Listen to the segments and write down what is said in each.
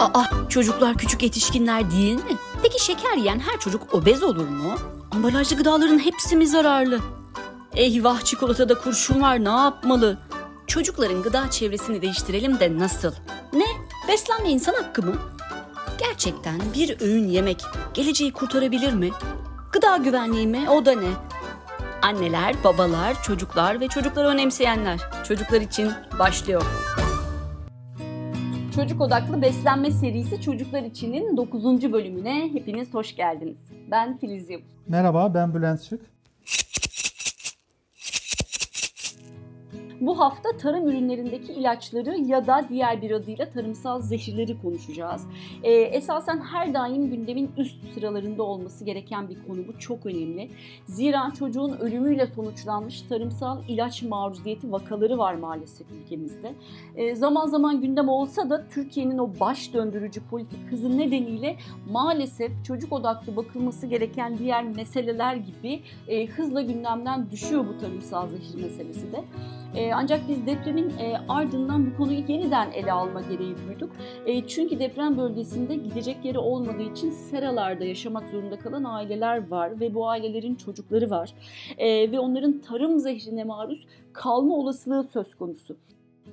Aa, çocuklar küçük yetişkinler değil mi? Peki şeker yiyen her çocuk obez olur mu? Ambalajlı gıdaların hepsi mi zararlı? Eyvah çikolatada kurşun var ne yapmalı? Çocukların gıda çevresini değiştirelim de nasıl? Ne? Beslenme insan hakkı mı? Gerçekten bir öğün yemek geleceği kurtarabilir mi? Gıda güvenliği mi? O da ne? Anneler, babalar, çocuklar ve çocukları önemseyenler. Çocuklar için başlıyor. Çocuk Odaklı Beslenme serisi Çocuklar içinin 9. bölümüne hepiniz hoş geldiniz. Ben Filiz Yavuz. Merhaba ben Bülent Şık. Bu hafta tarım ürünlerindeki ilaçları ya da diğer bir adıyla tarımsal zehirleri konuşacağız. Ee, esasen her daim gündemin üst sıralarında olması gereken bir konu bu çok önemli. Zira çocuğun ölümüyle sonuçlanmış tarımsal ilaç maruziyeti vakaları var maalesef ülkemizde. Ee, zaman zaman gündem olsa da Türkiye'nin o baş döndürücü politik hızı nedeniyle maalesef çocuk odaklı bakılması gereken diğer meseleler gibi e, hızla gündemden düşüyor bu tarımsal zehir meselesi de. E, ancak biz depremin e, ardından bu konuyu yeniden ele alma gereği duyduk. E, çünkü deprem bölgesinde gidecek yeri olmadığı için seralarda yaşamak zorunda kalan aileler var ve bu ailelerin çocukları var. E, ve onların tarım zehrine maruz kalma olasılığı söz konusu.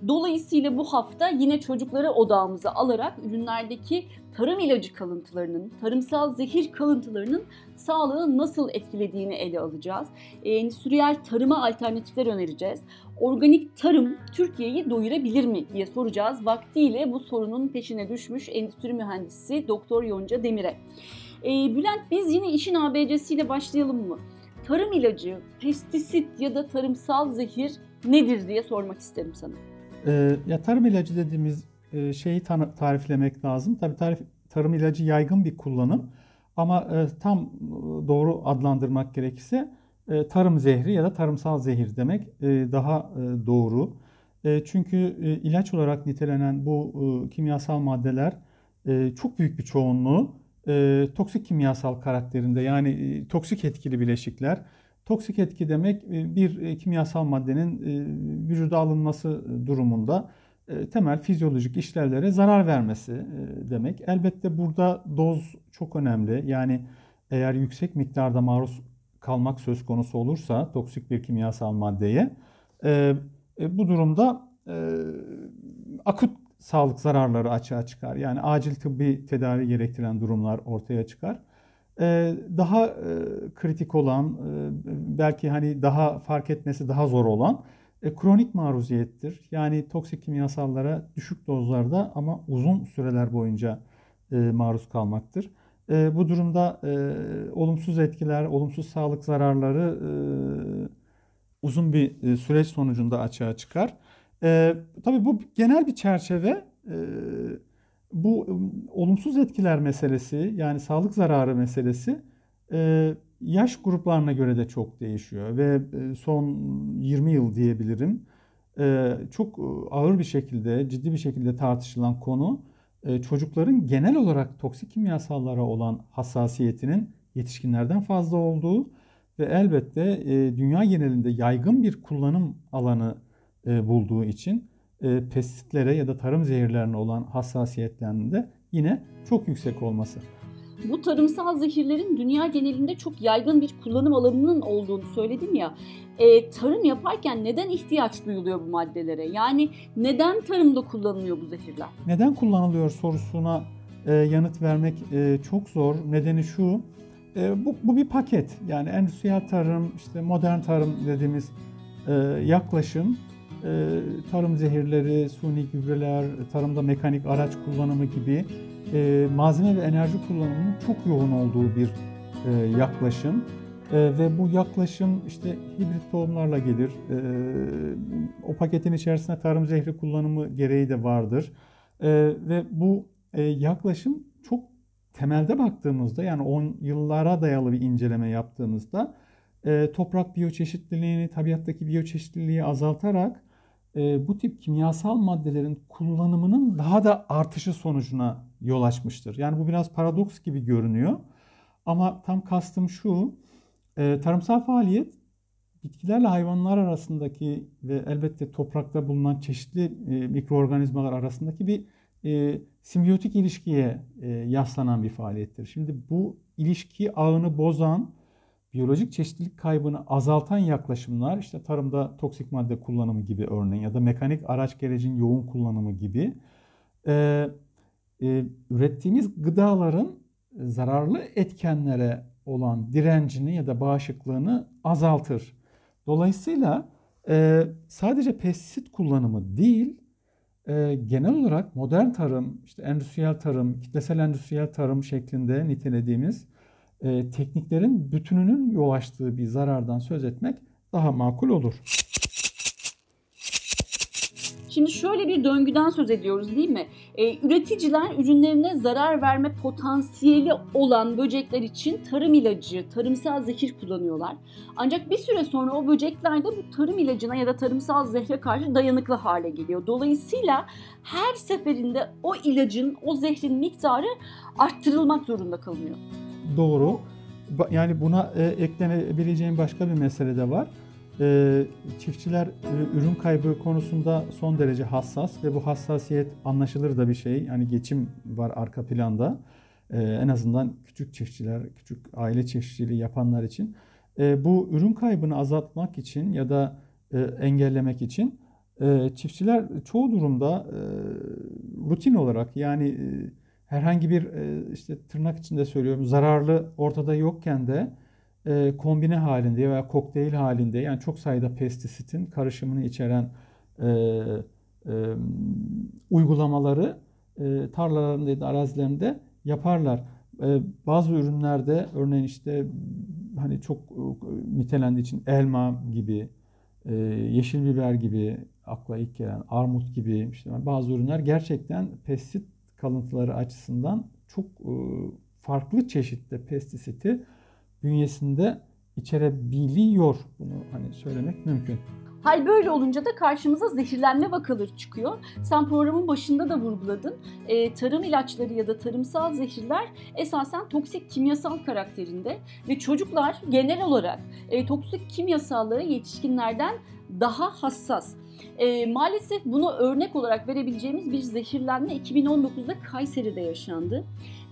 Dolayısıyla bu hafta yine çocukları odağımıza alarak ürünlerdeki tarım ilacı kalıntılarının, tarımsal zehir kalıntılarının sağlığı nasıl etkilediğini ele alacağız. Endüstriyel tarıma alternatifler önereceğiz. Organik tarım Türkiye'yi doyurabilir mi diye soracağız. Vaktiyle bu sorunun peşine düşmüş endüstri mühendisi Doktor Yonca Demir'e. Ee, Bülent biz yine işin ABC'siyle başlayalım mı? Tarım ilacı, pestisit ya da tarımsal zehir nedir diye sormak isterim sana. Ee, ya tarım ilacı dediğimiz e, şeyi tariflemek lazım. Tabii tarif, tarım ilacı yaygın bir kullanım ama e, tam e, doğru adlandırmak gerekirse e, tarım zehri ya da tarımsal zehir demek e, daha e, doğru. E, çünkü e, ilaç olarak nitelenen bu e, kimyasal maddeler e, çok büyük bir çoğunluğu e, toksik kimyasal karakterinde yani e, toksik etkili bileşikler. Toksik etki demek e, bir e, kimyasal maddenin e, vücuda alınması durumunda temel fizyolojik işlevlere zarar vermesi demek. Elbette burada doz çok önemli. Yani eğer yüksek miktarda maruz kalmak söz konusu olursa toksik bir kimyasal maddeye bu durumda akut sağlık zararları açığa çıkar. Yani acil tıbbi tedavi gerektiren durumlar ortaya çıkar. Ee, daha e, kritik olan, e, belki hani daha fark etmesi daha zor olan e, kronik maruziyettir. Yani toksik kimyasallara düşük dozlarda ama uzun süreler boyunca maruz kalmaktır. Bu durumda olumsuz etkiler, olumsuz sağlık zararları uzun bir süreç sonucunda açığa çıkar. Tabii bu genel bir çerçeve bu olumsuz etkiler meselesi yani sağlık zararı meselesi yaş gruplarına göre de çok değişiyor ve son 20 yıl diyebilirim çok ağır bir şekilde ciddi bir şekilde tartışılan konu çocukların genel olarak toksik kimyasallara olan hassasiyetinin yetişkinlerden fazla olduğu ve elbette dünya genelinde yaygın bir kullanım alanı bulduğu için e, pestisitlere ya da tarım zehirlerine olan hassasiyetlerinde yine çok yüksek olması. Bu tarımsal zehirlerin dünya genelinde çok yaygın bir kullanım alanının olduğunu söyledim ya. E, tarım yaparken neden ihtiyaç duyuluyor bu maddelere? Yani neden tarımda kullanılıyor bu zehirler? Neden kullanılıyor sorusuna e, yanıt vermek e, çok zor. Nedeni şu, e, bu, bu bir paket. Yani endüstriyel tarım, işte modern tarım dediğimiz e, yaklaşım tarım zehirleri, suni gübreler, tarımda mekanik araç kullanımı gibi e, malzeme ve enerji kullanımının çok yoğun olduğu bir e, yaklaşım. E, ve bu yaklaşım işte hibrit tohumlarla gelir. O paketin içerisinde tarım zehri kullanımı gereği de vardır. Ve bu yaklaşım çok temelde baktığımızda yani 10 yıllara dayalı bir inceleme yaptığımızda toprak biyoçeşitliliğini, tabiattaki biyoçeşitliliği azaltarak e, bu tip kimyasal maddelerin kullanımının daha da artışı sonucuna yol açmıştır. Yani bu biraz paradoks gibi görünüyor. Ama tam kastım şu, e, tarımsal faaliyet bitkilerle hayvanlar arasındaki ve elbette toprakta bulunan çeşitli e, mikroorganizmalar arasındaki bir e, simbiyotik ilişkiye e, yaslanan bir faaliyettir. Şimdi bu ilişki ağını bozan, biyolojik çeşitlilik kaybını azaltan yaklaşımlar işte tarımda toksik madde kullanımı gibi örneğin ya da mekanik araç gerecin yoğun kullanımı gibi e, e, ürettiğimiz gıdaların zararlı etkenlere olan direncini ya da bağışıklığını azaltır. Dolayısıyla e, sadece pestisit kullanımı değil, e, genel olarak modern tarım, işte endüstriyel tarım, kitlesel endüstriyel tarım şeklinde nitelediğimiz e, tekniklerin bütününün yol açtığı bir zarardan söz etmek daha makul olur. Şimdi şöyle bir döngüden söz ediyoruz değil mi? Ee, üreticiler ürünlerine zarar verme potansiyeli olan böcekler için tarım ilacı, tarımsal zehir kullanıyorlar. Ancak bir süre sonra o böcekler de bu tarım ilacına ya da tarımsal zehre karşı dayanıklı hale geliyor. Dolayısıyla her seferinde o ilacın, o zehrin miktarı arttırılmak zorunda kalıyor. Doğru. Yani buna e, eklenebileceğim başka bir mesele de var. E, çiftçiler e, ürün kaybı konusunda son derece hassas ve bu hassasiyet anlaşılır da bir şey. Yani geçim var arka planda. E, en azından küçük çiftçiler, küçük aile çiftçiliği yapanlar için. E, bu ürün kaybını azaltmak için ya da e, engellemek için e, çiftçiler çoğu durumda e, rutin olarak yani e, herhangi bir e, işte tırnak içinde söylüyorum zararlı ortada yokken de e, kombine halinde veya kokteyl halinde yani çok sayıda pestisitin karışımını içeren e, uygulamaları tarlalarında arazilerinde yaparlar. Bazı ürünlerde örneğin işte hani çok nitelendiği için elma gibi, yeşil biber gibi akla ilk gelen armut gibi işte bazı ürünler gerçekten pestisit kalıntıları açısından çok e, farklı çeşitte pestisiti bünyesinde içerebiliyor. Bunu hani söylemek mümkün. Hal böyle olunca da karşımıza zehirlenme vakaları çıkıyor. Sen programın başında da vurguladın. E, tarım ilaçları ya da tarımsal zehirler esasen toksik kimyasal karakterinde ve çocuklar genel olarak e, toksik kimyasallara yetişkinlerden daha hassas. E, maalesef bunu örnek olarak verebileceğimiz bir zehirlenme 2019'da Kayseri'de yaşandı.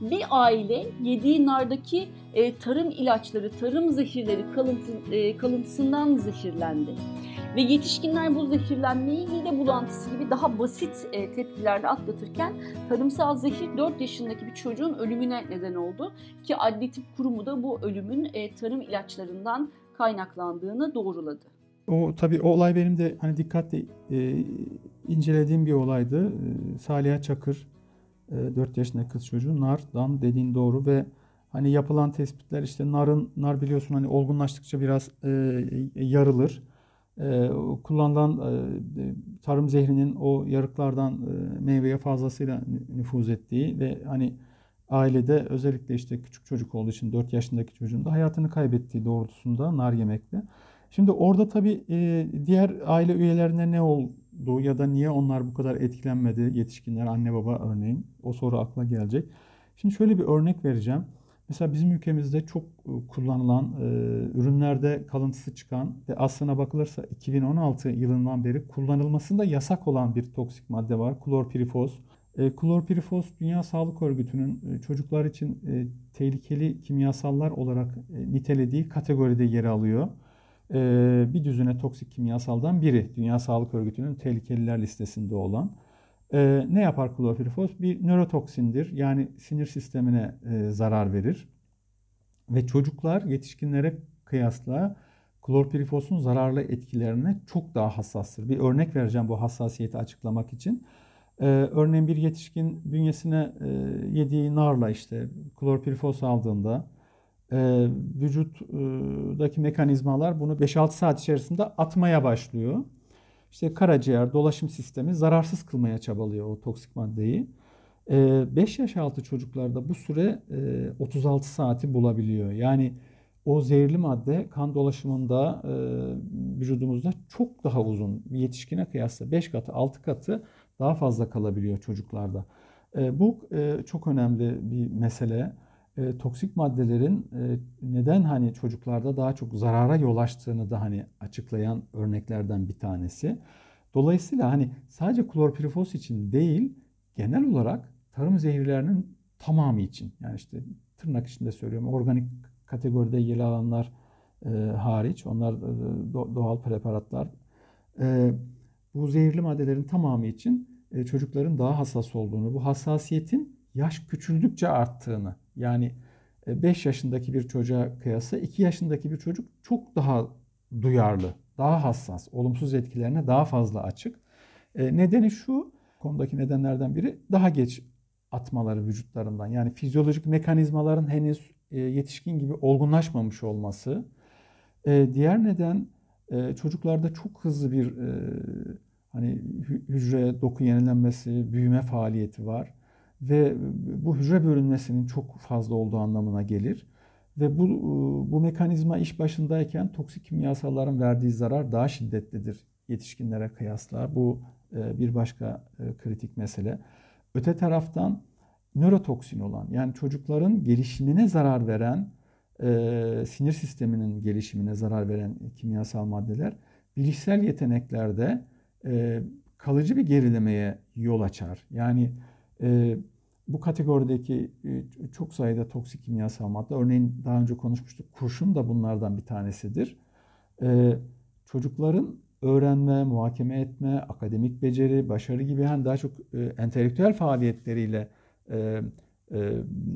Bir aile yediği nardaki e, tarım ilaçları, tarım zehirleri kalıntı, e, kalıntısından zehirlendi. Ve yetişkinler bu zehirlenmeyi mide bulantısı gibi daha basit e, tepkilerle atlatırken tarımsal zehir 4 yaşındaki bir çocuğun ölümüne neden oldu. Ki Adli Tıp Kurumu da bu ölümün e, tarım ilaçlarından kaynaklandığını doğruladı. O tabii o olay benim de hani dikkatle e, incelediğim bir olaydı. E, Saliha Çakır e, 4 yaşındaki kız çocuğu nardan dediğin doğru ve hani yapılan tespitler işte narın nar biliyorsun hani olgunlaştıkça biraz e, yarılır. E, kullanılan e, tarım zehrinin o yarıklardan e, meyveye fazlasıyla nüfuz ettiği ve hani ailede özellikle işte küçük çocuk olduğu için 4 yaşındaki çocuğun da hayatını kaybettiği doğrultusunda nar yemekle. Şimdi orada tabii e, diğer aile üyelerine ne oldu ya da niye onlar bu kadar etkilenmedi yetişkinler, anne baba örneğin o soru akla gelecek. Şimdi şöyle bir örnek vereceğim. Mesela bizim ülkemizde çok e, kullanılan e, ürünlerde kalıntısı çıkan ve aslına bakılırsa 2016 yılından beri kullanılmasında yasak olan bir toksik madde var. Klorpirifoz. E, klorpirifoz Dünya Sağlık Örgütü'nün e, çocuklar için e, tehlikeli kimyasallar olarak e, nitelediği kategoride yer alıyor. Ee, bir düzine toksik kimyasaldan biri. Dünya Sağlık Örgütü'nün tehlikeliler listesinde olan. Ee, ne yapar klorpirifoz? Bir nörotoksindir. Yani sinir sistemine e, zarar verir. Ve çocuklar yetişkinlere kıyasla klorpirifos'un zararlı etkilerine çok daha hassastır. Bir örnek vereceğim bu hassasiyeti açıklamak için. Ee, örneğin bir yetişkin bünyesine e, yediği narla işte klorpirifos aldığında e, vücuttaki mekanizmalar bunu 5-6 saat içerisinde atmaya başlıyor. İşte karaciğer, dolaşım sistemi zararsız kılmaya çabalıyor o toksik maddeyi. 5 yaş altı çocuklarda bu süre 36 saati bulabiliyor. Yani o zehirli madde kan dolaşımında vücudumuzda çok daha uzun yetişkine kıyasla 5 katı 6 katı daha fazla kalabiliyor çocuklarda. Bu çok önemli bir mesele e, toksik maddelerin e, neden hani çocuklarda daha çok zarara yol açtığını da hani açıklayan örneklerden bir tanesi. Dolayısıyla hani sadece klorpirifos için değil genel olarak tarım zehirlerinin tamamı için yani işte tırnak içinde söylüyorum organik kategoride yer alanlar e, hariç onlar e, doğal preparatlar e, bu zehirli maddelerin tamamı için e, çocukların daha hassas olduğunu, bu hassasiyetin yaş küçüldükçe arttığını yani 5 e, yaşındaki bir çocuğa kıyasla 2 yaşındaki bir çocuk çok daha duyarlı, daha hassas, olumsuz etkilerine daha fazla açık. E, nedeni şu, konudaki nedenlerden biri daha geç atmaları vücutlarından. Yani fizyolojik mekanizmaların henüz yetişkin gibi olgunlaşmamış olması. Diğer neden çocuklarda çok hızlı bir hani hücre doku yenilenmesi, büyüme faaliyeti var ve bu hücre bölünmesinin çok fazla olduğu anlamına gelir. Ve bu bu mekanizma iş başındayken toksik kimyasalların verdiği zarar daha şiddetlidir yetişkinlere kıyasla. Bu e, bir başka e, kritik mesele. Öte taraftan nörotoksin olan yani çocukların gelişimine zarar veren e, sinir sisteminin gelişimine zarar veren kimyasal maddeler bilişsel yeteneklerde kalıcı bir gerilemeye yol açar. Yani bu kategorideki çok sayıda toksik kimyasal madde, örneğin daha önce konuşmuştuk, kurşun da bunlardan bir tanesidir. Çocukların öğrenme, muhakeme etme, akademik beceri, başarı gibi yani daha çok entelektüel faaliyetleriyle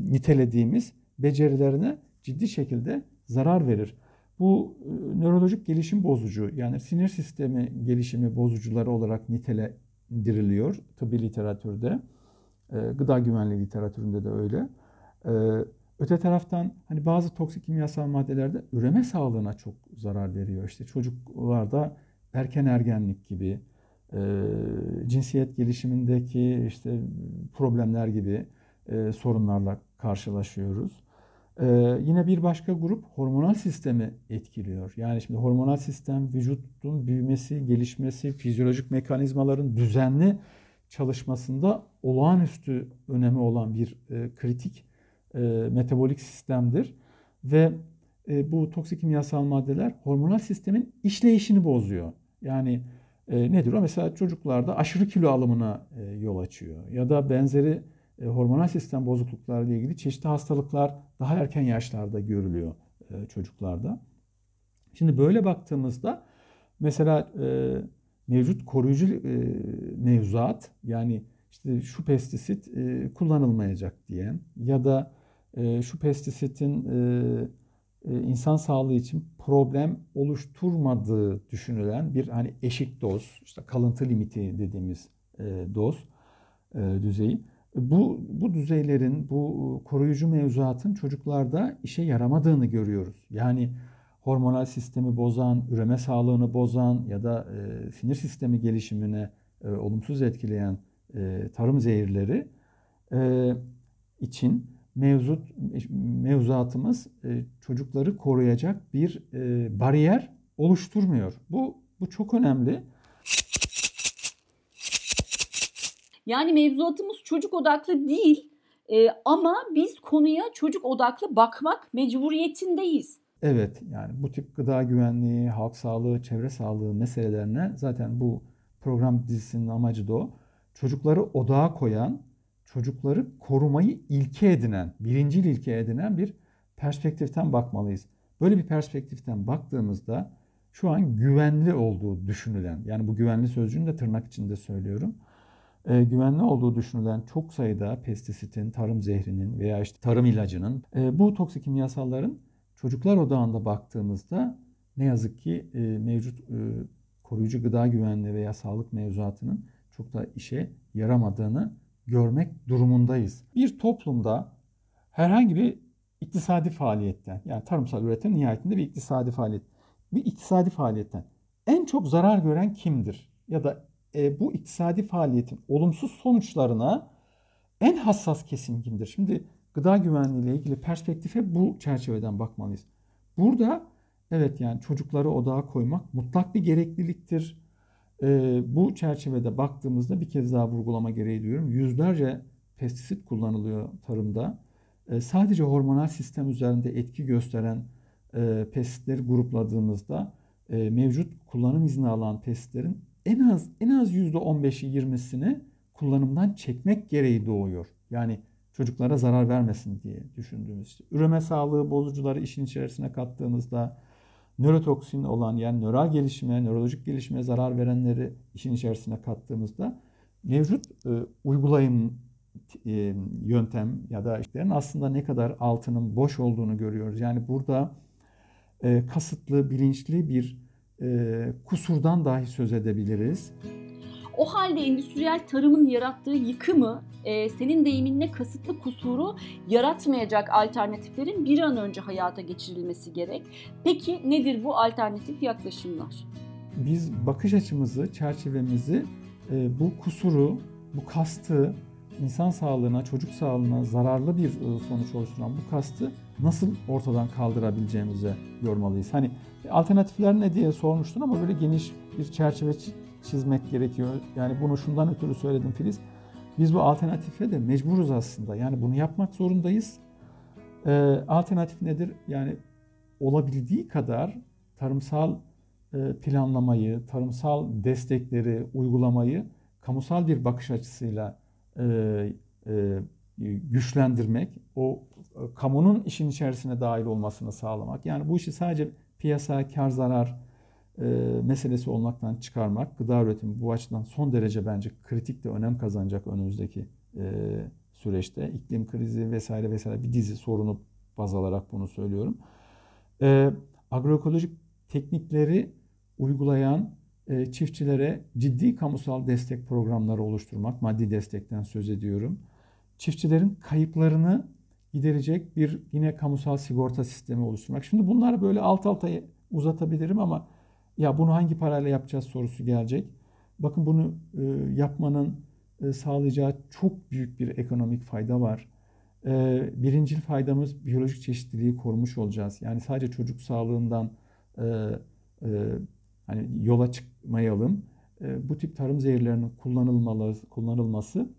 nitelediğimiz becerilerine ciddi şekilde zarar verir. Bu nörolojik gelişim bozucu yani sinir sistemi gelişimi bozucuları olarak nitelendiriliyor tıbbi literatürde. E, gıda güvenliği literatüründe de öyle. E, öte taraftan hani bazı toksik kimyasal maddelerde üreme sağlığına çok zarar veriyor. İşte çocuklarda erken ergenlik gibi, e, cinsiyet gelişimindeki işte problemler gibi sorunlarla karşılaşıyoruz. Ee, yine bir başka grup hormonal sistemi etkiliyor. Yani şimdi hormonal sistem vücudun büyümesi, gelişmesi, fizyolojik mekanizmaların düzenli çalışmasında olağanüstü önemi olan bir e, kritik e, metabolik sistemdir. Ve e, bu toksik kimyasal maddeler hormonal sistemin işleyişini bozuyor. Yani e, nedir o? Mesela çocuklarda aşırı kilo alımına e, yol açıyor. Ya da benzeri e, hormonal sistem bozuklukları ile ilgili çeşitli hastalıklar daha erken yaşlarda görülüyor e, çocuklarda. Şimdi böyle baktığımızda mesela e, mevcut koruyucu mevzuat yani işte şu pestisit kullanılmayacak diyen ya da şu pestisitin insan sağlığı için problem oluşturmadığı düşünülen bir hani eşik doz, işte kalıntı limiti dediğimiz doz düzeyi bu, bu düzeylerin, bu koruyucu mevzuatın çocuklarda işe yaramadığını görüyoruz. Yani hormonal sistemi bozan, üreme sağlığını bozan ya da e, sinir sistemi gelişimine e, olumsuz etkileyen e, tarım zehirleri e, için mevzut mevzuatımız e, çocukları koruyacak bir e, bariyer oluşturmuyor. Bu bu çok önemli. Yani mevzuatımız çocuk odaklı değil e, ama biz konuya çocuk odaklı bakmak mecburiyetindeyiz. Evet yani bu tip gıda güvenliği, halk sağlığı, çevre sağlığı meselelerine zaten bu program dizisinin amacı da o. Çocukları odağa koyan, çocukları korumayı ilke edinen, birincil ilke edinen bir perspektiften bakmalıyız. Böyle bir perspektiften baktığımızda şu an güvenli olduğu düşünülen, yani bu güvenli sözcüğünü de tırnak içinde söylüyorum e, güvenli olduğu düşünülen çok sayıda pestisitin, tarım zehrinin veya işte tarım ilacının e, bu toksik kimyasalların çocuklar odağında baktığımızda ne yazık ki e, mevcut e, koruyucu gıda güvenliği veya sağlık mevzuatının çok da işe yaramadığını görmek durumundayız. Bir toplumda herhangi bir iktisadi faaliyetten yani tarımsal üretim nihayetinde bir iktisadi faaliyet bir iktisadi faaliyetten en çok zarar gören kimdir? Ya da e, bu iktisadi faaliyetin olumsuz sonuçlarına en hassas kesim kimdir? Şimdi gıda güvenliği ile ilgili perspektife bu çerçeveden bakmalıyız. Burada evet yani çocukları odağa koymak mutlak bir gerekliliktir. E, bu çerçevede baktığımızda bir kez daha vurgulama gereği duyuyorum. Yüzlerce pestisit kullanılıyor tarımda. E, sadece hormonal sistem üzerinde etki gösteren e, pestisitleri grupladığımızda e, mevcut kullanım izni alan pestisitlerin en az en az %15'i 20'sini kullanımdan çekmek gereği doğuyor. Yani çocuklara zarar vermesin diye düşündüğümüz işte. Üreme sağlığı bozucuları işin içerisine kattığımızda nörotoksin olan yani nöral gelişime, nörolojik gelişime zarar verenleri işin içerisine kattığımızda mevcut e, uygulayım e, yöntem ya da işlerin aslında ne kadar altının boş olduğunu görüyoruz. Yani burada e, kasıtlı, bilinçli bir e, kusurdan dahi söz edebiliriz. O halde endüstriyel tarımın yarattığı yıkımı, e, senin deyiminle kasıtlı kusuru yaratmayacak alternatiflerin bir an önce hayata geçirilmesi gerek. Peki nedir bu alternatif yaklaşımlar? Biz bakış açımızı, çerçevemizi e, bu kusuru, bu kastı, insan sağlığına, çocuk sağlığına zararlı bir e, sonuç oluşturan bu kastı nasıl ortadan kaldırabileceğimize yormalıyız. Hani alternatifler ne diye sormuştun ama böyle geniş bir çerçeve çizmek gerekiyor. Yani bunu şundan ötürü söyledim Filiz. Biz bu alternatife de mecburuz aslında. Yani bunu yapmak zorundayız. Ee, alternatif nedir? Yani olabildiği kadar tarımsal e, planlamayı, tarımsal destekleri, uygulamayı kamusal bir bakış açısıyla e, e, güçlendirmek, o kamunun işin içerisine dahil olmasını sağlamak. Yani bu işi sadece piyasa, kar zarar meselesi olmaktan çıkarmak, gıda üretimi bu açıdan son derece bence kritik de önem kazanacak önümüzdeki e, süreçte. İklim krizi vesaire vesaire bir dizi sorunu baz alarak bunu söylüyorum. E, agroekolojik teknikleri uygulayan e, çiftçilere ciddi kamusal destek programları oluşturmak, maddi destekten söz ediyorum. Çiftçilerin kayıplarını giderecek bir yine kamusal sigorta sistemi oluşturmak. Şimdi bunları böyle alt alta uzatabilirim ama ya bunu hangi parayla yapacağız sorusu gelecek. Bakın bunu e, yapmanın e, sağlayacağı çok büyük bir ekonomik fayda var. E, birincil faydamız biyolojik çeşitliliği korumuş olacağız. Yani sadece çocuk sağlığından e, e, hani yola çıkmayalım. E, bu tip tarım zehirlerinin kullanılması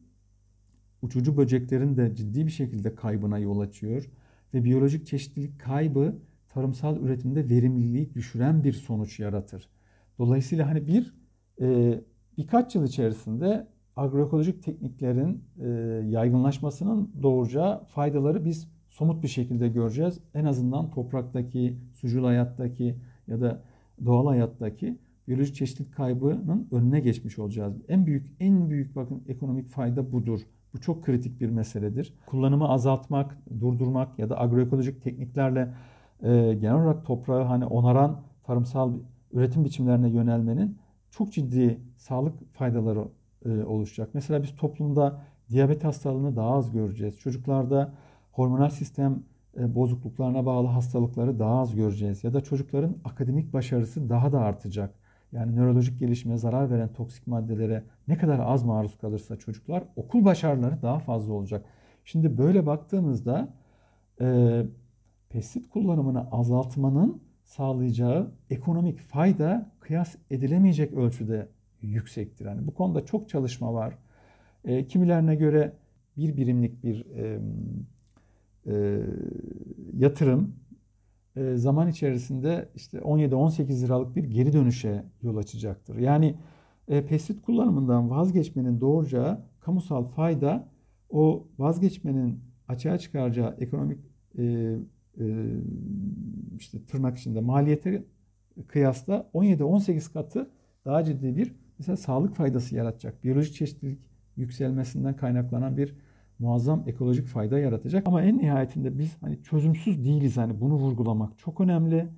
uçucu böceklerin de ciddi bir şekilde kaybına yol açıyor ve biyolojik çeşitlilik kaybı tarımsal üretimde verimliliği düşüren bir sonuç yaratır. Dolayısıyla hani bir e, birkaç yıl içerisinde agroekolojik tekniklerin e, yaygınlaşmasının doğuracağı faydaları biz somut bir şekilde göreceğiz. En azından topraktaki, sucul hayattaki ya da doğal hayattaki biyolojik çeşitlilik kaybının önüne geçmiş olacağız. En büyük en büyük bakın ekonomik fayda budur. Bu çok kritik bir meseledir. Kullanımı azaltmak, durdurmak ya da agroekolojik tekniklerle e, genel olarak toprağı hani onaran tarımsal üretim biçimlerine yönelmenin çok ciddi sağlık faydaları e, oluşacak. Mesela biz toplumda diyabet hastalığını daha az göreceğiz. Çocuklarda hormonal sistem e, bozukluklarına bağlı hastalıkları daha az göreceğiz. Ya da çocukların akademik başarısı daha da artacak. Yani nörolojik gelişime zarar veren toksik maddelere ne kadar az maruz kalırsa çocuklar okul başarıları daha fazla olacak. Şimdi böyle baktığımızda e, pestisit kullanımını azaltmanın sağlayacağı ekonomik fayda kıyas edilemeyecek ölçüde yüksektir. Yani bu konuda çok çalışma var. E, kimilerine göre bir birimlik bir e, e, yatırım e, zaman içerisinde işte 17-18 liralık bir geri dönüşe yol açacaktır. Yani e, pestisit kullanımından vazgeçmenin doğuracağı kamusal fayda o vazgeçmenin açığa çıkaracağı ekonomik e, işte tırnak içinde maliyete kıyasla 17-18 katı daha ciddi bir mesela sağlık faydası yaratacak. Biyolojik çeşitlilik yükselmesinden kaynaklanan bir muazzam ekolojik fayda yaratacak. Ama en nihayetinde biz hani çözümsüz değiliz. Hani bunu vurgulamak çok önemli.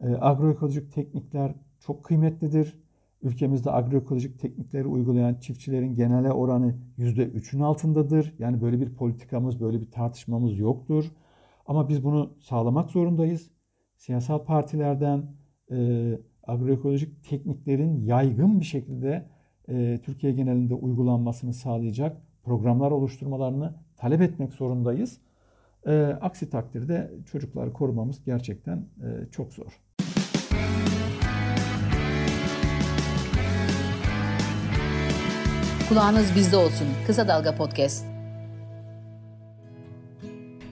E, agroekolojik teknikler çok kıymetlidir. Ülkemizde agroekolojik teknikleri uygulayan çiftçilerin genele oranı %3'ün altındadır. Yani böyle bir politikamız, böyle bir tartışmamız yoktur. Ama biz bunu sağlamak zorundayız. Siyasal partilerden e, agroekolojik tekniklerin yaygın bir şekilde e, Türkiye genelinde uygulanmasını sağlayacak programlar oluşturmalarını talep etmek zorundayız. E, aksi takdirde çocukları korumamız gerçekten e, çok zor. Kulağınız bizde olsun. Kısa Dalga Podcast.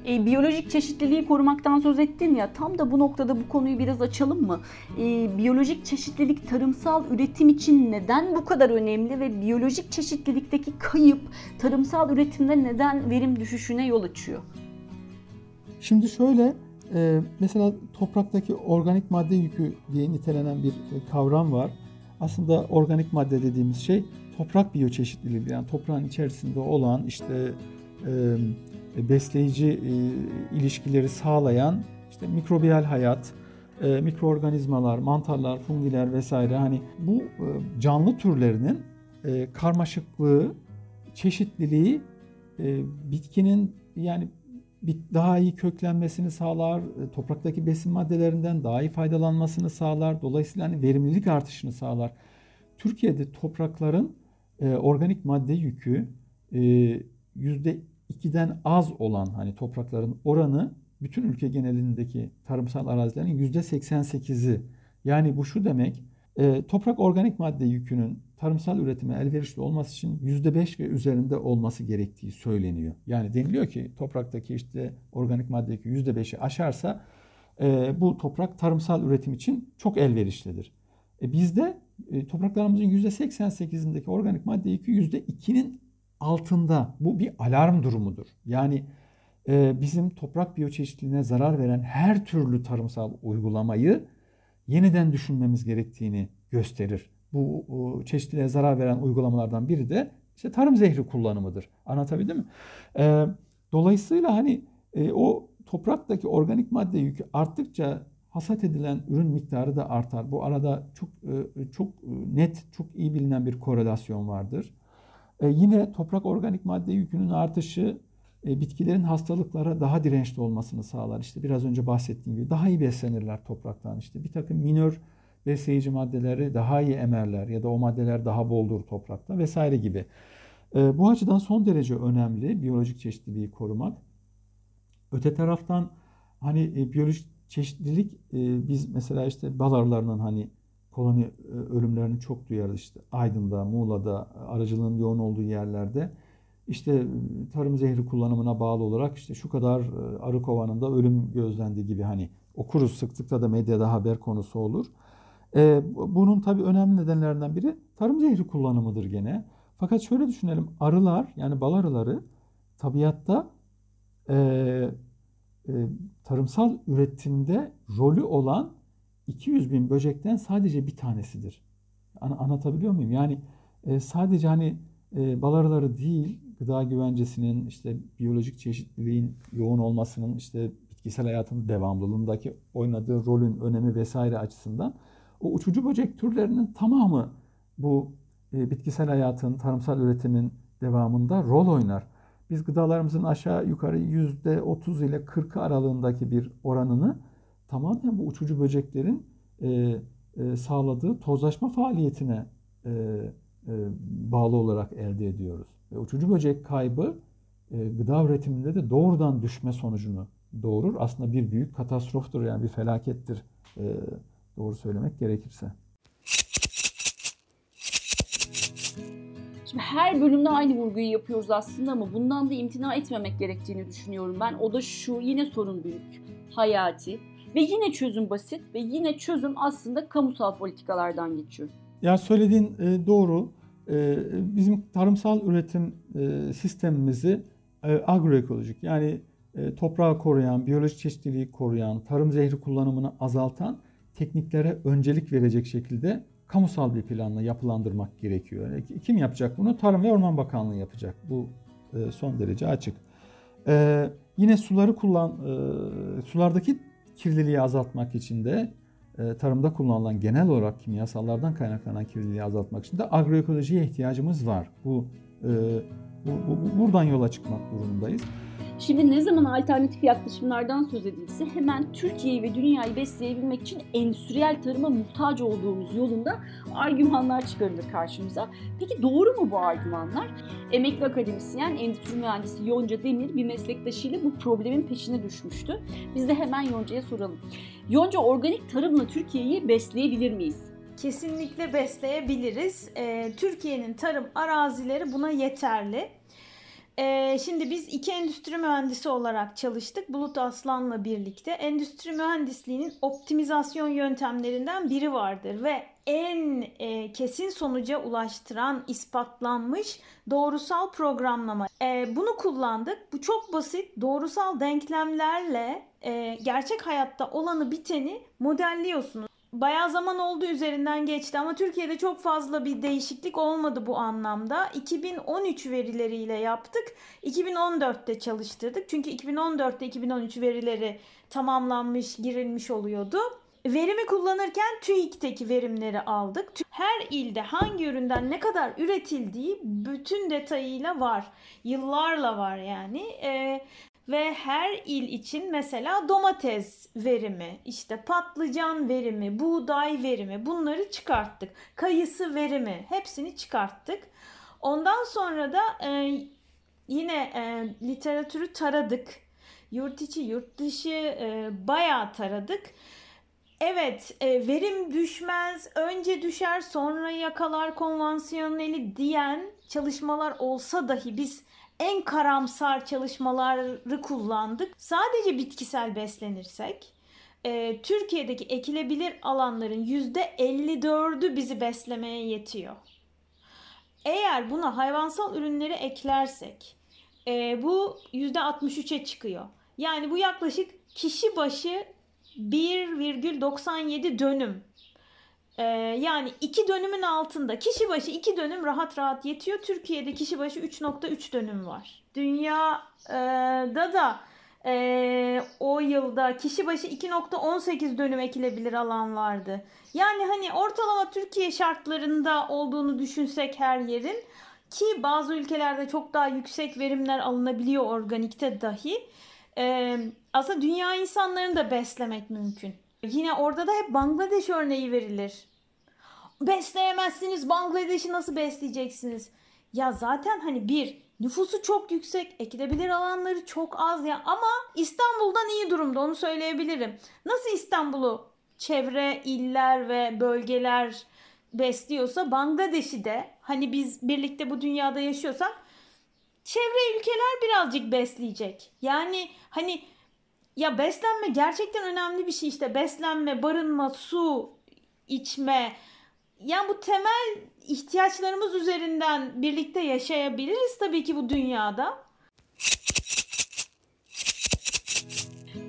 E, biyolojik çeşitliliği korumaktan söz ettin ya tam da bu noktada bu konuyu biraz açalım mı? E, biyolojik çeşitlilik tarımsal üretim için neden bu kadar önemli ve biyolojik çeşitlilikteki kayıp tarımsal üretimde neden verim düşüşüne yol açıyor? Şimdi şöyle e, mesela topraktaki organik madde yükü diye nitelenen bir e, kavram var. Aslında organik madde dediğimiz şey toprak biyoçeşitliliği yani toprağın içerisinde olan işte e, besleyici e, ilişkileri sağlayan işte mikrobiyal hayat, e, mikroorganizmalar, mantarlar, fungiler vesaire hani bu e, canlı türlerinin e, karmaşıklığı, çeşitliliği e, bitkinin yani daha iyi köklenmesini sağlar, e, topraktaki besin maddelerinden daha iyi faydalanmasını sağlar. Dolayısıyla hani verimlilik artışını sağlar. Türkiye'de toprakların e, organik madde yükü e, %2'den az olan hani toprakların oranı bütün ülke genelindeki tarımsal arazilerin yüzde 88'i. Yani bu şu demek, e, toprak organik madde yükünün tarımsal üretime elverişli olması için %5 ve üzerinde olması gerektiği söyleniyor. Yani deniliyor ki topraktaki işte organik madde yükü %5'i aşarsa e, bu toprak tarımsal üretim için çok elverişlidir. E, bizde e, topraklarımızın %88'indeki organik madde yükü %2'nin altında. Bu bir alarm durumudur. Yani e, bizim toprak biyoçeşitliliğine zarar veren her türlü tarımsal uygulamayı yeniden düşünmemiz gerektiğini gösterir. Bu çeşitliliğe zarar veren uygulamalardan biri de işte tarım zehri kullanımıdır. Anlatabildim mi? E, dolayısıyla hani e, o topraktaki organik madde yükü arttıkça hasat edilen ürün miktarı da artar. Bu arada çok e, çok net, çok iyi bilinen bir korelasyon vardır. E, yine toprak organik madde yükünün artışı e, bitkilerin hastalıklara daha dirençli olmasını sağlar. İşte biraz önce bahsettiğim gibi daha iyi beslenirler topraktan. İşte bir takım minör besleyici maddeleri daha iyi emerler ya da o maddeler daha boldur toprakta vesaire gibi. E, bu açıdan son derece önemli biyolojik çeşitliliği korumak. Öte taraftan hani e, biyolojik çeşitlilik e, biz mesela işte bal arılarının hani koloni e, ölümlerini çok duyarız işte Aydın'da, Muğla'da, aracılığın yoğun olduğu yerlerde. İşte e, tarım zehri kullanımına bağlı olarak işte şu kadar e, arı kovanında ölüm gözlendi gibi hani okuruz sıklıkla da medyada haber konusu olur. bunun tabii önemli nedenlerinden biri tarım zehri kullanımıdır gene. Fakat şöyle düşünelim arılar yani bal arıları tabiatta e, e, tarımsal üretimde rolü olan 200 bin böcekten sadece bir tanesidir. An- anlatabiliyor muyum? Yani e, sadece hani e, bal değil, gıda güvencesinin, işte biyolojik çeşitliliğin yoğun olmasının, işte bitkisel hayatın devamlılığındaki oynadığı rolün önemi vesaire açısından o uçucu böcek türlerinin tamamı bu e, bitkisel hayatın, tarımsal üretimin devamında rol oynar. Biz gıdalarımızın aşağı yukarı %30 ile 40 aralığındaki bir oranını tamamen bu uçucu böceklerin e, e, sağladığı tozlaşma faaliyetine e, e, bağlı olarak elde ediyoruz. Ve uçucu böcek kaybı e, gıda üretiminde de doğrudan düşme sonucunu doğurur. Aslında bir büyük katastroftur yani bir felakettir e, doğru söylemek gerekirse. Şimdi her bölümde aynı vurguyu yapıyoruz aslında ama bundan da imtina etmemek gerektiğini düşünüyorum ben. O da şu yine sorun büyük, hayati ve yine çözüm basit ve yine çözüm aslında kamusal politikalardan geçiyor. Ya söylediğin e, doğru. E, bizim tarımsal üretim e, sistemimizi agroekolojik yani toprağı koruyan, biyolojik çeşitliliği koruyan, tarım zehri kullanımını azaltan tekniklere öncelik verecek şekilde kamusal bir planla yapılandırmak gerekiyor. Kim yapacak bunu? Tarım ve Orman Bakanlığı yapacak. Bu son derece açık. Yine suları kullan, sulardaki kirliliği azaltmak için de e, tarımda kullanılan genel olarak kimyasallardan kaynaklanan kirliliği azaltmak için de agroekolojiye ihtiyacımız var. Bu, e, buradan yola çıkmak durumundayız. Şimdi ne zaman alternatif yaklaşımlardan söz edilse hemen Türkiye'yi ve dünyayı besleyebilmek için endüstriyel tarıma muhtaç olduğumuz yolunda argümanlar çıkarılır karşımıza. Peki doğru mu bu argümanlar? Emekli akademisyen, endüstri mühendisi Yonca Demir bir meslektaşıyla bu problemin peşine düşmüştü. Biz de hemen Yonca'ya soralım. Yonca organik tarımla Türkiye'yi besleyebilir miyiz? Kesinlikle besleyebiliriz. Ee, Türkiye'nin tarım arazileri buna yeterli. Ee, şimdi biz iki endüstri mühendisi olarak çalıştık. Bulut Aslan'la birlikte. Endüstri mühendisliğinin optimizasyon yöntemlerinden biri vardır ve en e, kesin sonuca ulaştıran ispatlanmış doğrusal programlama. E, bunu kullandık. Bu çok basit. Doğrusal denklemlerle e, gerçek hayatta olanı biteni modelliyorsunuz bayağı zaman oldu üzerinden geçti ama Türkiye'de çok fazla bir değişiklik olmadı bu anlamda. 2013 verileriyle yaptık. 2014'te çalıştırdık. Çünkü 2014'te 2013 verileri tamamlanmış, girilmiş oluyordu. Verimi kullanırken TÜİK'teki verimleri aldık. Her ilde hangi üründen ne kadar üretildiği bütün detayıyla var. Yıllarla var yani. Ee, ve her il için mesela domates verimi, işte patlıcan verimi, buğday verimi bunları çıkarttık. Kayısı verimi hepsini çıkarttık. Ondan sonra da e, yine e, literatürü taradık. Yurt içi, yurt dışı e, bayağı taradık. Evet, e, verim düşmez, önce düşer, sonra yakalar konvansiyoneli diyen çalışmalar olsa dahi biz en karamsar çalışmaları kullandık. Sadece bitkisel beslenirsek e, Türkiye'deki ekilebilir alanların %54'ü bizi beslemeye yetiyor. Eğer buna hayvansal ürünleri eklersek e, bu %63'e çıkıyor. Yani bu yaklaşık kişi başı 1,97 dönüm ee, yani iki dönümün altında kişi başı iki dönüm rahat rahat yetiyor. Türkiye'de kişi başı 3.3 dönüm var. Dünyada da e, o yılda kişi başı 2.18 dönüm ekilebilir alan vardı. Yani hani ortalama Türkiye şartlarında olduğunu düşünsek her yerin ki bazı ülkelerde çok daha yüksek verimler alınabiliyor organikte dahi. E, aslında dünya insanlarını da beslemek mümkün. Yine orada da hep Bangladeş örneği verilir. Besleyemezsiniz Bangladeş'i nasıl besleyeceksiniz? Ya zaten hani bir nüfusu çok yüksek, ekilebilir alanları çok az ya ama İstanbul'dan iyi durumda onu söyleyebilirim. Nasıl İstanbul'u çevre iller ve bölgeler besliyorsa Bangladeş'i de hani biz birlikte bu dünyada yaşıyorsak çevre ülkeler birazcık besleyecek. Yani hani ya beslenme gerçekten önemli bir şey işte beslenme, barınma, su, içme. Yani bu temel ihtiyaçlarımız üzerinden birlikte yaşayabiliriz tabii ki bu dünyada.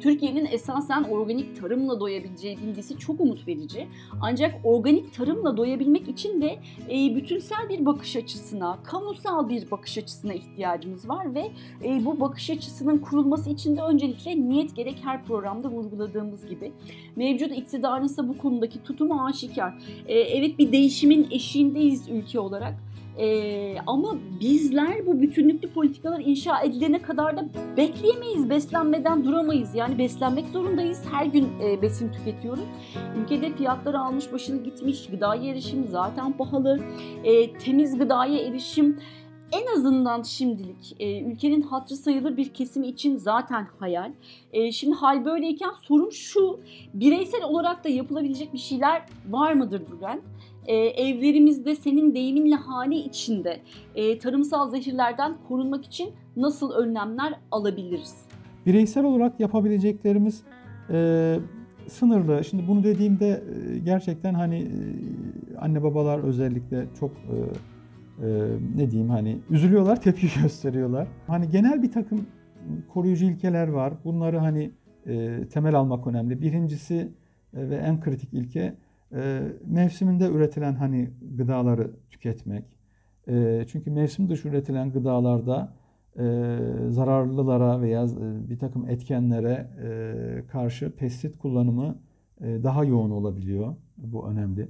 Türkiye'nin esasen organik tarımla doyabileceği bilgisi çok umut verici. Ancak organik tarımla doyabilmek için de e, bütünsel bir bakış açısına, kamusal bir bakış açısına ihtiyacımız var ve e, bu bakış açısının kurulması için de öncelikle niyet gerek her programda vurguladığımız gibi. Mevcut iktidarın ise bu konudaki tutumu aşikar. E, evet bir değişimin eşiğindeyiz ülke olarak ee, ama bizler bu bütünlüklü politikalar inşa edilene kadar da bekleyemeyiz, beslenmeden duramayız. Yani beslenmek zorundayız, her gün e, besin tüketiyoruz. Ülkede fiyatları almış başını gitmiş, gıdaya erişim zaten pahalı, e, temiz gıdaya erişim en azından şimdilik e, ülkenin hatırı sayılır bir kesimi için zaten hayal. E, şimdi hal böyleyken sorun şu, bireysel olarak da yapılabilecek bir şeyler var mıdır Bülent? E, evlerimizde senin deyiminle hane içinde e, tarımsal zehirlerden korunmak için nasıl önlemler alabiliriz? Bireysel olarak yapabileceklerimiz e, sınırlı. Şimdi bunu dediğimde e, gerçekten hani e, anne babalar özellikle çok e, e, ne diyeyim hani üzülüyorlar, tepki gösteriyorlar. Hani genel bir takım koruyucu ilkeler var. Bunları hani e, temel almak önemli. Birincisi e, ve en kritik ilke e, mevsiminde üretilen hani gıdaları tüketmek. E, çünkü mevsim dışı üretilen gıdalarda e, zararlılara veya e, bir takım etkenlere e, karşı pestisit kullanımı e, daha yoğun olabiliyor. Bu önemli.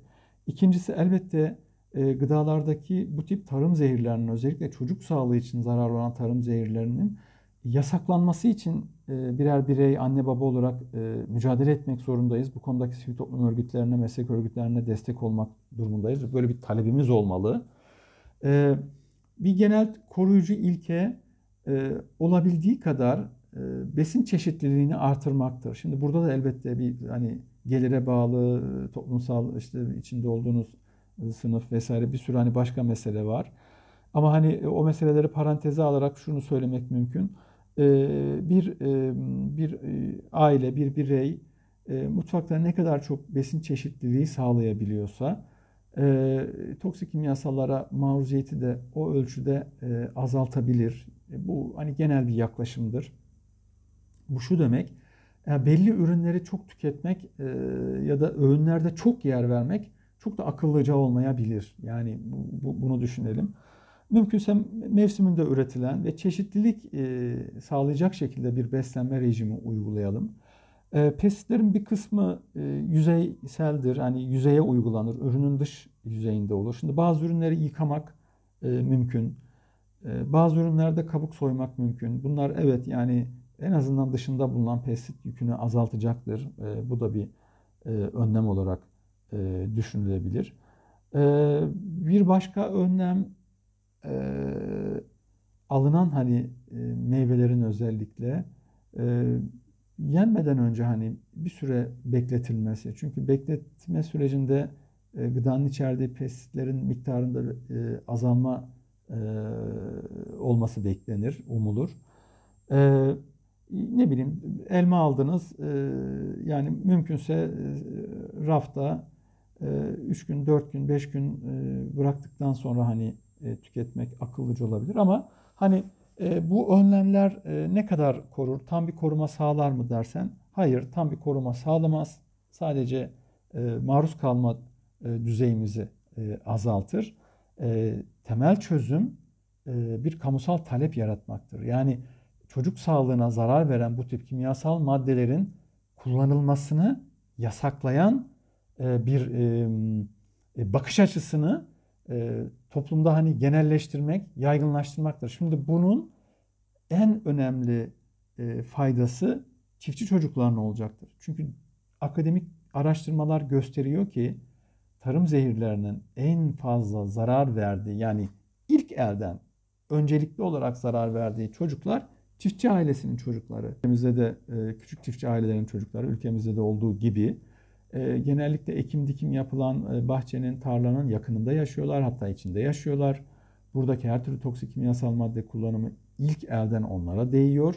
İkincisi elbette e, gıdalardaki bu tip tarım zehirlerinin özellikle çocuk sağlığı için zararlı olan tarım zehirlerinin yasaklanması için e, birer birey, anne baba olarak e, mücadele etmek zorundayız. Bu konudaki sivil toplum örgütlerine, meslek örgütlerine destek olmak durumundayız. Böyle bir talebimiz olmalı. E, bir genel koruyucu ilke olabildiği kadar besin çeşitliliğini artırmaktır. Şimdi burada da elbette bir hani gelire bağlı toplumsal işte içinde olduğunuz sınıf vesaire bir sürü hani başka mesele var. Ama hani o meseleleri paranteze alarak şunu söylemek mümkün. Bir bir aile, bir birey mutfakta ne kadar çok besin çeşitliliği sağlayabiliyorsa toksik kimyasallara maruziyeti de o ölçüde azaltabilir. Bu hani genel bir yaklaşımdır. Bu şu demek, yani belli ürünleri çok tüketmek e, ya da öğünlerde çok yer vermek çok da akıllıca olmayabilir. Yani bu, bunu düşünelim. Mümkünse mevsiminde üretilen ve çeşitlilik e, sağlayacak şekilde bir beslenme rejimi uygulayalım. E, bir kısmı e, yüzeyseldir. Hani yüzeye uygulanır. Ürünün dış yüzeyinde olur. Şimdi bazı ürünleri yıkamak e, mümkün. Bazı ürünlerde kabuk soymak mümkün. Bunlar evet yani en azından dışında bulunan pestisit yükünü azaltacaktır. Bu da bir önlem olarak düşünülebilir. Bir başka önlem e, alınan hani e, meyvelerin özellikle e, yenmeden önce hani bir süre bekletilmesi. Çünkü bekletme sürecinde e, gıdanın içerdiği pestisitlerin miktarında e, azalma e, olması beklenir, umulur. E, ne bileyim elma aldınız e, yani mümkünse e, rafta 3 e, gün, 4 gün, 5 gün bıraktıktan sonra hani tüketmek akıllıca olabilir ama hani bu önlemler ne kadar korur, tam bir koruma sağlar mı dersen hayır tam bir koruma sağlamaz. Sadece maruz kalma düzeyimizi azaltır. Temel çözüm bir kamusal talep yaratmaktır. Yani çocuk sağlığına zarar veren bu tip kimyasal maddelerin kullanılmasını yasaklayan e, bir e, e, bakış açısını toplumda hani genelleştirmek, yaygınlaştırmaktır. Şimdi bunun en önemli faydası çiftçi çocuklarına olacaktır. Çünkü akademik araştırmalar gösteriyor ki tarım zehirlerinin en fazla zarar verdiği yani ilk elden öncelikli olarak zarar verdiği çocuklar Çiftçi ailesinin çocukları, ülkemizde de e, küçük çiftçi ailelerin çocukları, ülkemizde de olduğu gibi e, genellikle ekim dikim yapılan e, bahçenin, tarlanın yakınında yaşıyorlar, hatta içinde yaşıyorlar. Buradaki her türlü toksik kimyasal madde kullanımı ilk elden onlara değiyor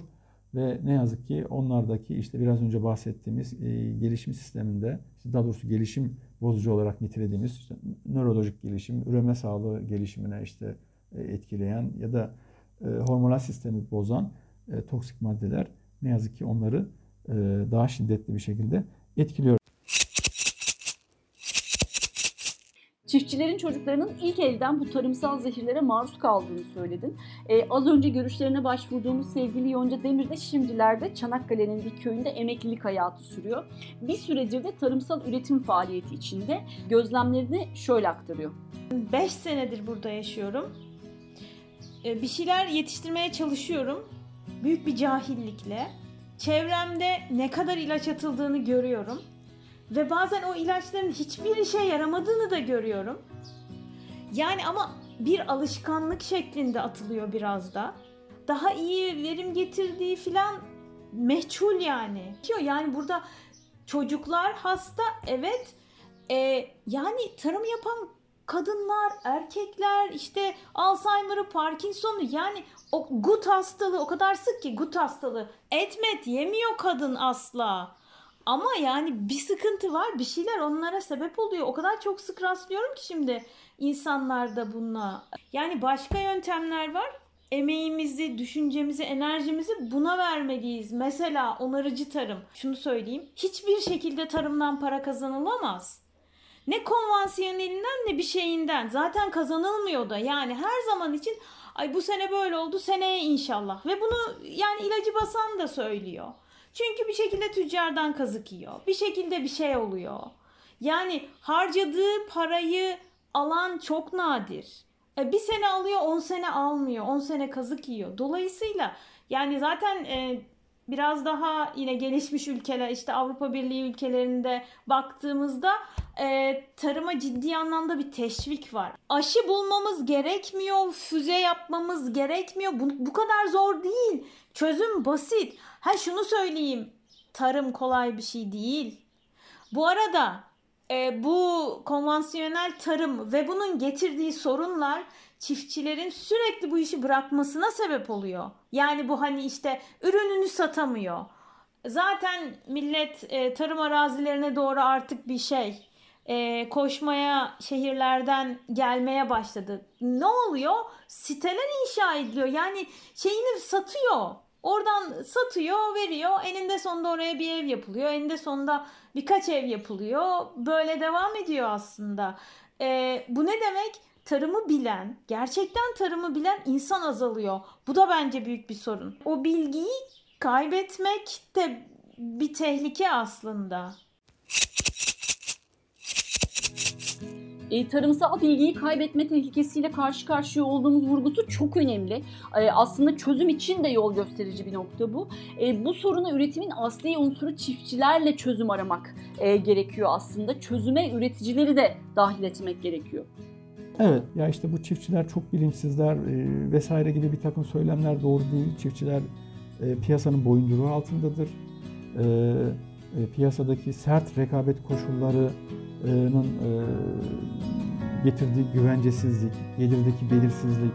ve ne yazık ki onlardaki işte biraz önce bahsettiğimiz gelişim sisteminde, daha doğrusu gelişim bozucu olarak nitelediğimiz işte nörolojik gelişim, üreme sağlığı gelişimine işte etkileyen ya da hormonal sistemi bozan e, toksik maddeler ne yazık ki onları e, daha şiddetli bir şekilde etkiliyor. Çiftçilerin çocuklarının ilk elden bu tarımsal zehirlere maruz kaldığını söyledin. Ee, az önce görüşlerine başvurduğumuz sevgili Yonca Demir de şimdilerde Çanakkale'nin bir köyünde emeklilik hayatı sürüyor. Bir süredir de tarımsal üretim faaliyeti içinde gözlemlerini şöyle aktarıyor. 5 senedir burada yaşıyorum. Ee, bir şeyler yetiştirmeye çalışıyorum büyük bir cahillikle çevremde ne kadar ilaç atıldığını görüyorum ve bazen o ilaçların hiçbir işe yaramadığını da görüyorum. Yani ama bir alışkanlık şeklinde atılıyor biraz da. Daha iyi verim getirdiği filan meçhul yani. Yani burada çocuklar hasta evet e, yani tarım yapan kadınlar, erkekler, işte Alzheimer'ı, Parkinson'u yani o gut hastalığı o kadar sık ki gut hastalığı. Etmet yemiyor kadın asla. Ama yani bir sıkıntı var, bir şeyler onlara sebep oluyor. O kadar çok sık rastlıyorum ki şimdi insanlarda bununla. Yani başka yöntemler var. Emeğimizi, düşüncemizi, enerjimizi buna vermeliyiz. Mesela onarıcı tarım. Şunu söyleyeyim. Hiçbir şekilde tarımdan para kazanılamaz. Ne konvansiyonelinden ne bir şeyinden. Zaten kazanılmıyor da. Yani her zaman için ay bu sene böyle oldu seneye inşallah. Ve bunu yani ilacı basan da söylüyor. Çünkü bir şekilde tüccardan kazık yiyor. Bir şekilde bir şey oluyor. Yani harcadığı parayı alan çok nadir. E, bir sene alıyor 10 sene almıyor. 10 sene kazık yiyor. Dolayısıyla yani zaten e, biraz daha yine gelişmiş ülkeler işte Avrupa Birliği ülkelerinde baktığımızda e, tarıma ciddi anlamda bir teşvik var. Aşı bulmamız gerekmiyor, füze yapmamız gerekmiyor. Bu, bu kadar zor değil. Çözüm basit. Ha şunu söyleyeyim. Tarım kolay bir şey değil. Bu arada e, bu konvansiyonel tarım ve bunun getirdiği sorunlar çiftçilerin sürekli bu işi bırakmasına sebep oluyor. Yani bu hani işte ürününü satamıyor. Zaten millet e, tarım arazilerine doğru artık bir şey e, koşmaya şehirlerden gelmeye başladı. Ne oluyor? Siteler inşa ediliyor. Yani şeyini satıyor. Oradan satıyor, veriyor. Eninde sonunda oraya bir ev yapılıyor. Eninde sonunda birkaç ev yapılıyor. Böyle devam ediyor aslında. E, bu ne demek? Tarımı bilen, gerçekten tarımı bilen insan azalıyor. Bu da bence büyük bir sorun. O bilgiyi kaybetmek de bir tehlike aslında. E, tarımsal bilgiyi kaybetme tehlikesiyle karşı karşıya olduğumuz vurgusu çok önemli. E, aslında çözüm için de yol gösterici bir nokta bu. E, bu soruna üretimin asli unsuru çiftçilerle çözüm aramak e, gerekiyor aslında. Çözüme üreticileri de dahil etmek gerekiyor. Evet ya işte bu çiftçiler çok bilinçsizler e, vesaire gibi bir takım söylemler doğru değil. Çiftçiler e, piyasanın boyunduruğu altındadır. E, piyasadaki sert rekabet koşullarının e, getirdiği güvencesizlik, gelirdeki belirsizlik,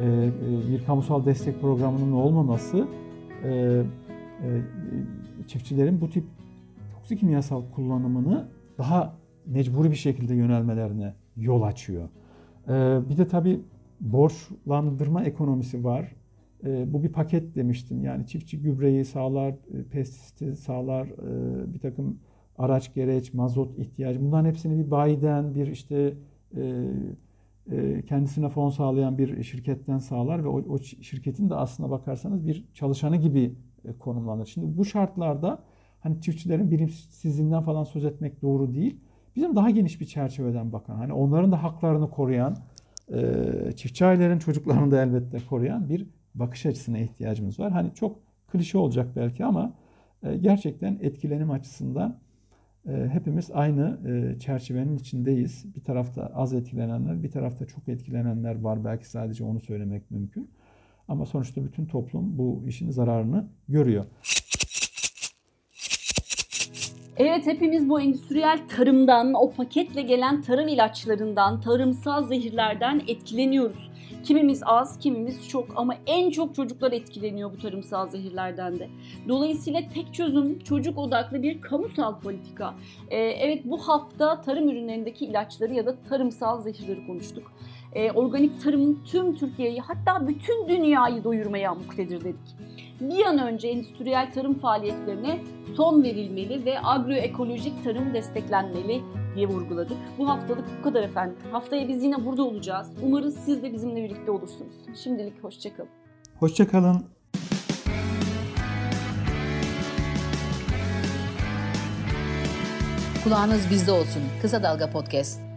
e, e, bir kamusal destek programının olmaması e, e, çiftçilerin bu tip toksik kimyasal kullanımını daha mecburi bir şekilde yönelmelerine yol açıyor. E, bir de tabii borçlandırma ekonomisi var. E, bu bir paket demiştim. Yani çiftçi gübreyi sağlar, e, pestisiti sağlar, e, bir takım araç gereç, mazot ihtiyacı. Bunların hepsini bir bayiden, bir işte e, e, kendisine fon sağlayan bir şirketten sağlar ve o, o şirketin de aslına bakarsanız bir çalışanı gibi konumlanır. Şimdi bu şartlarda hani çiftçilerin bilimsizliğinden falan söz etmek doğru değil. Bizim daha geniş bir çerçeveden bakan, hani onların da haklarını koruyan, e, çiftçi ailelerin çocuklarını da elbette koruyan bir bakış açısına ihtiyacımız var. Hani çok klişe olacak belki ama e, gerçekten etkilenim açısından e, hepimiz aynı e, çerçevenin içindeyiz. Bir tarafta az etkilenenler, bir tarafta çok etkilenenler var. Belki sadece onu söylemek mümkün. Ama sonuçta bütün toplum bu işin zararını görüyor. Evet hepimiz bu endüstriyel tarımdan, o paketle gelen tarım ilaçlarından, tarımsal zehirlerden etkileniyoruz. Kimimiz az, kimimiz çok ama en çok çocuklar etkileniyor bu tarımsal zehirlerden de. Dolayısıyla tek çözüm çocuk odaklı bir kamusal politika. Ee, evet bu hafta tarım ürünlerindeki ilaçları ya da tarımsal zehirleri konuştuk. Ee, organik tarım tüm Türkiye'yi hatta bütün dünyayı doyurmaya muktedir dedik bir an önce endüstriyel tarım faaliyetlerine son verilmeli ve agroekolojik tarım desteklenmeli diye vurguladık. Bu haftalık bu kadar efendim. Haftaya biz yine burada olacağız. Umarız siz de bizimle birlikte olursunuz. Şimdilik hoşçakalın. Hoşçakalın. Kulağınız bizde olsun. Kısa Dalga Podcast.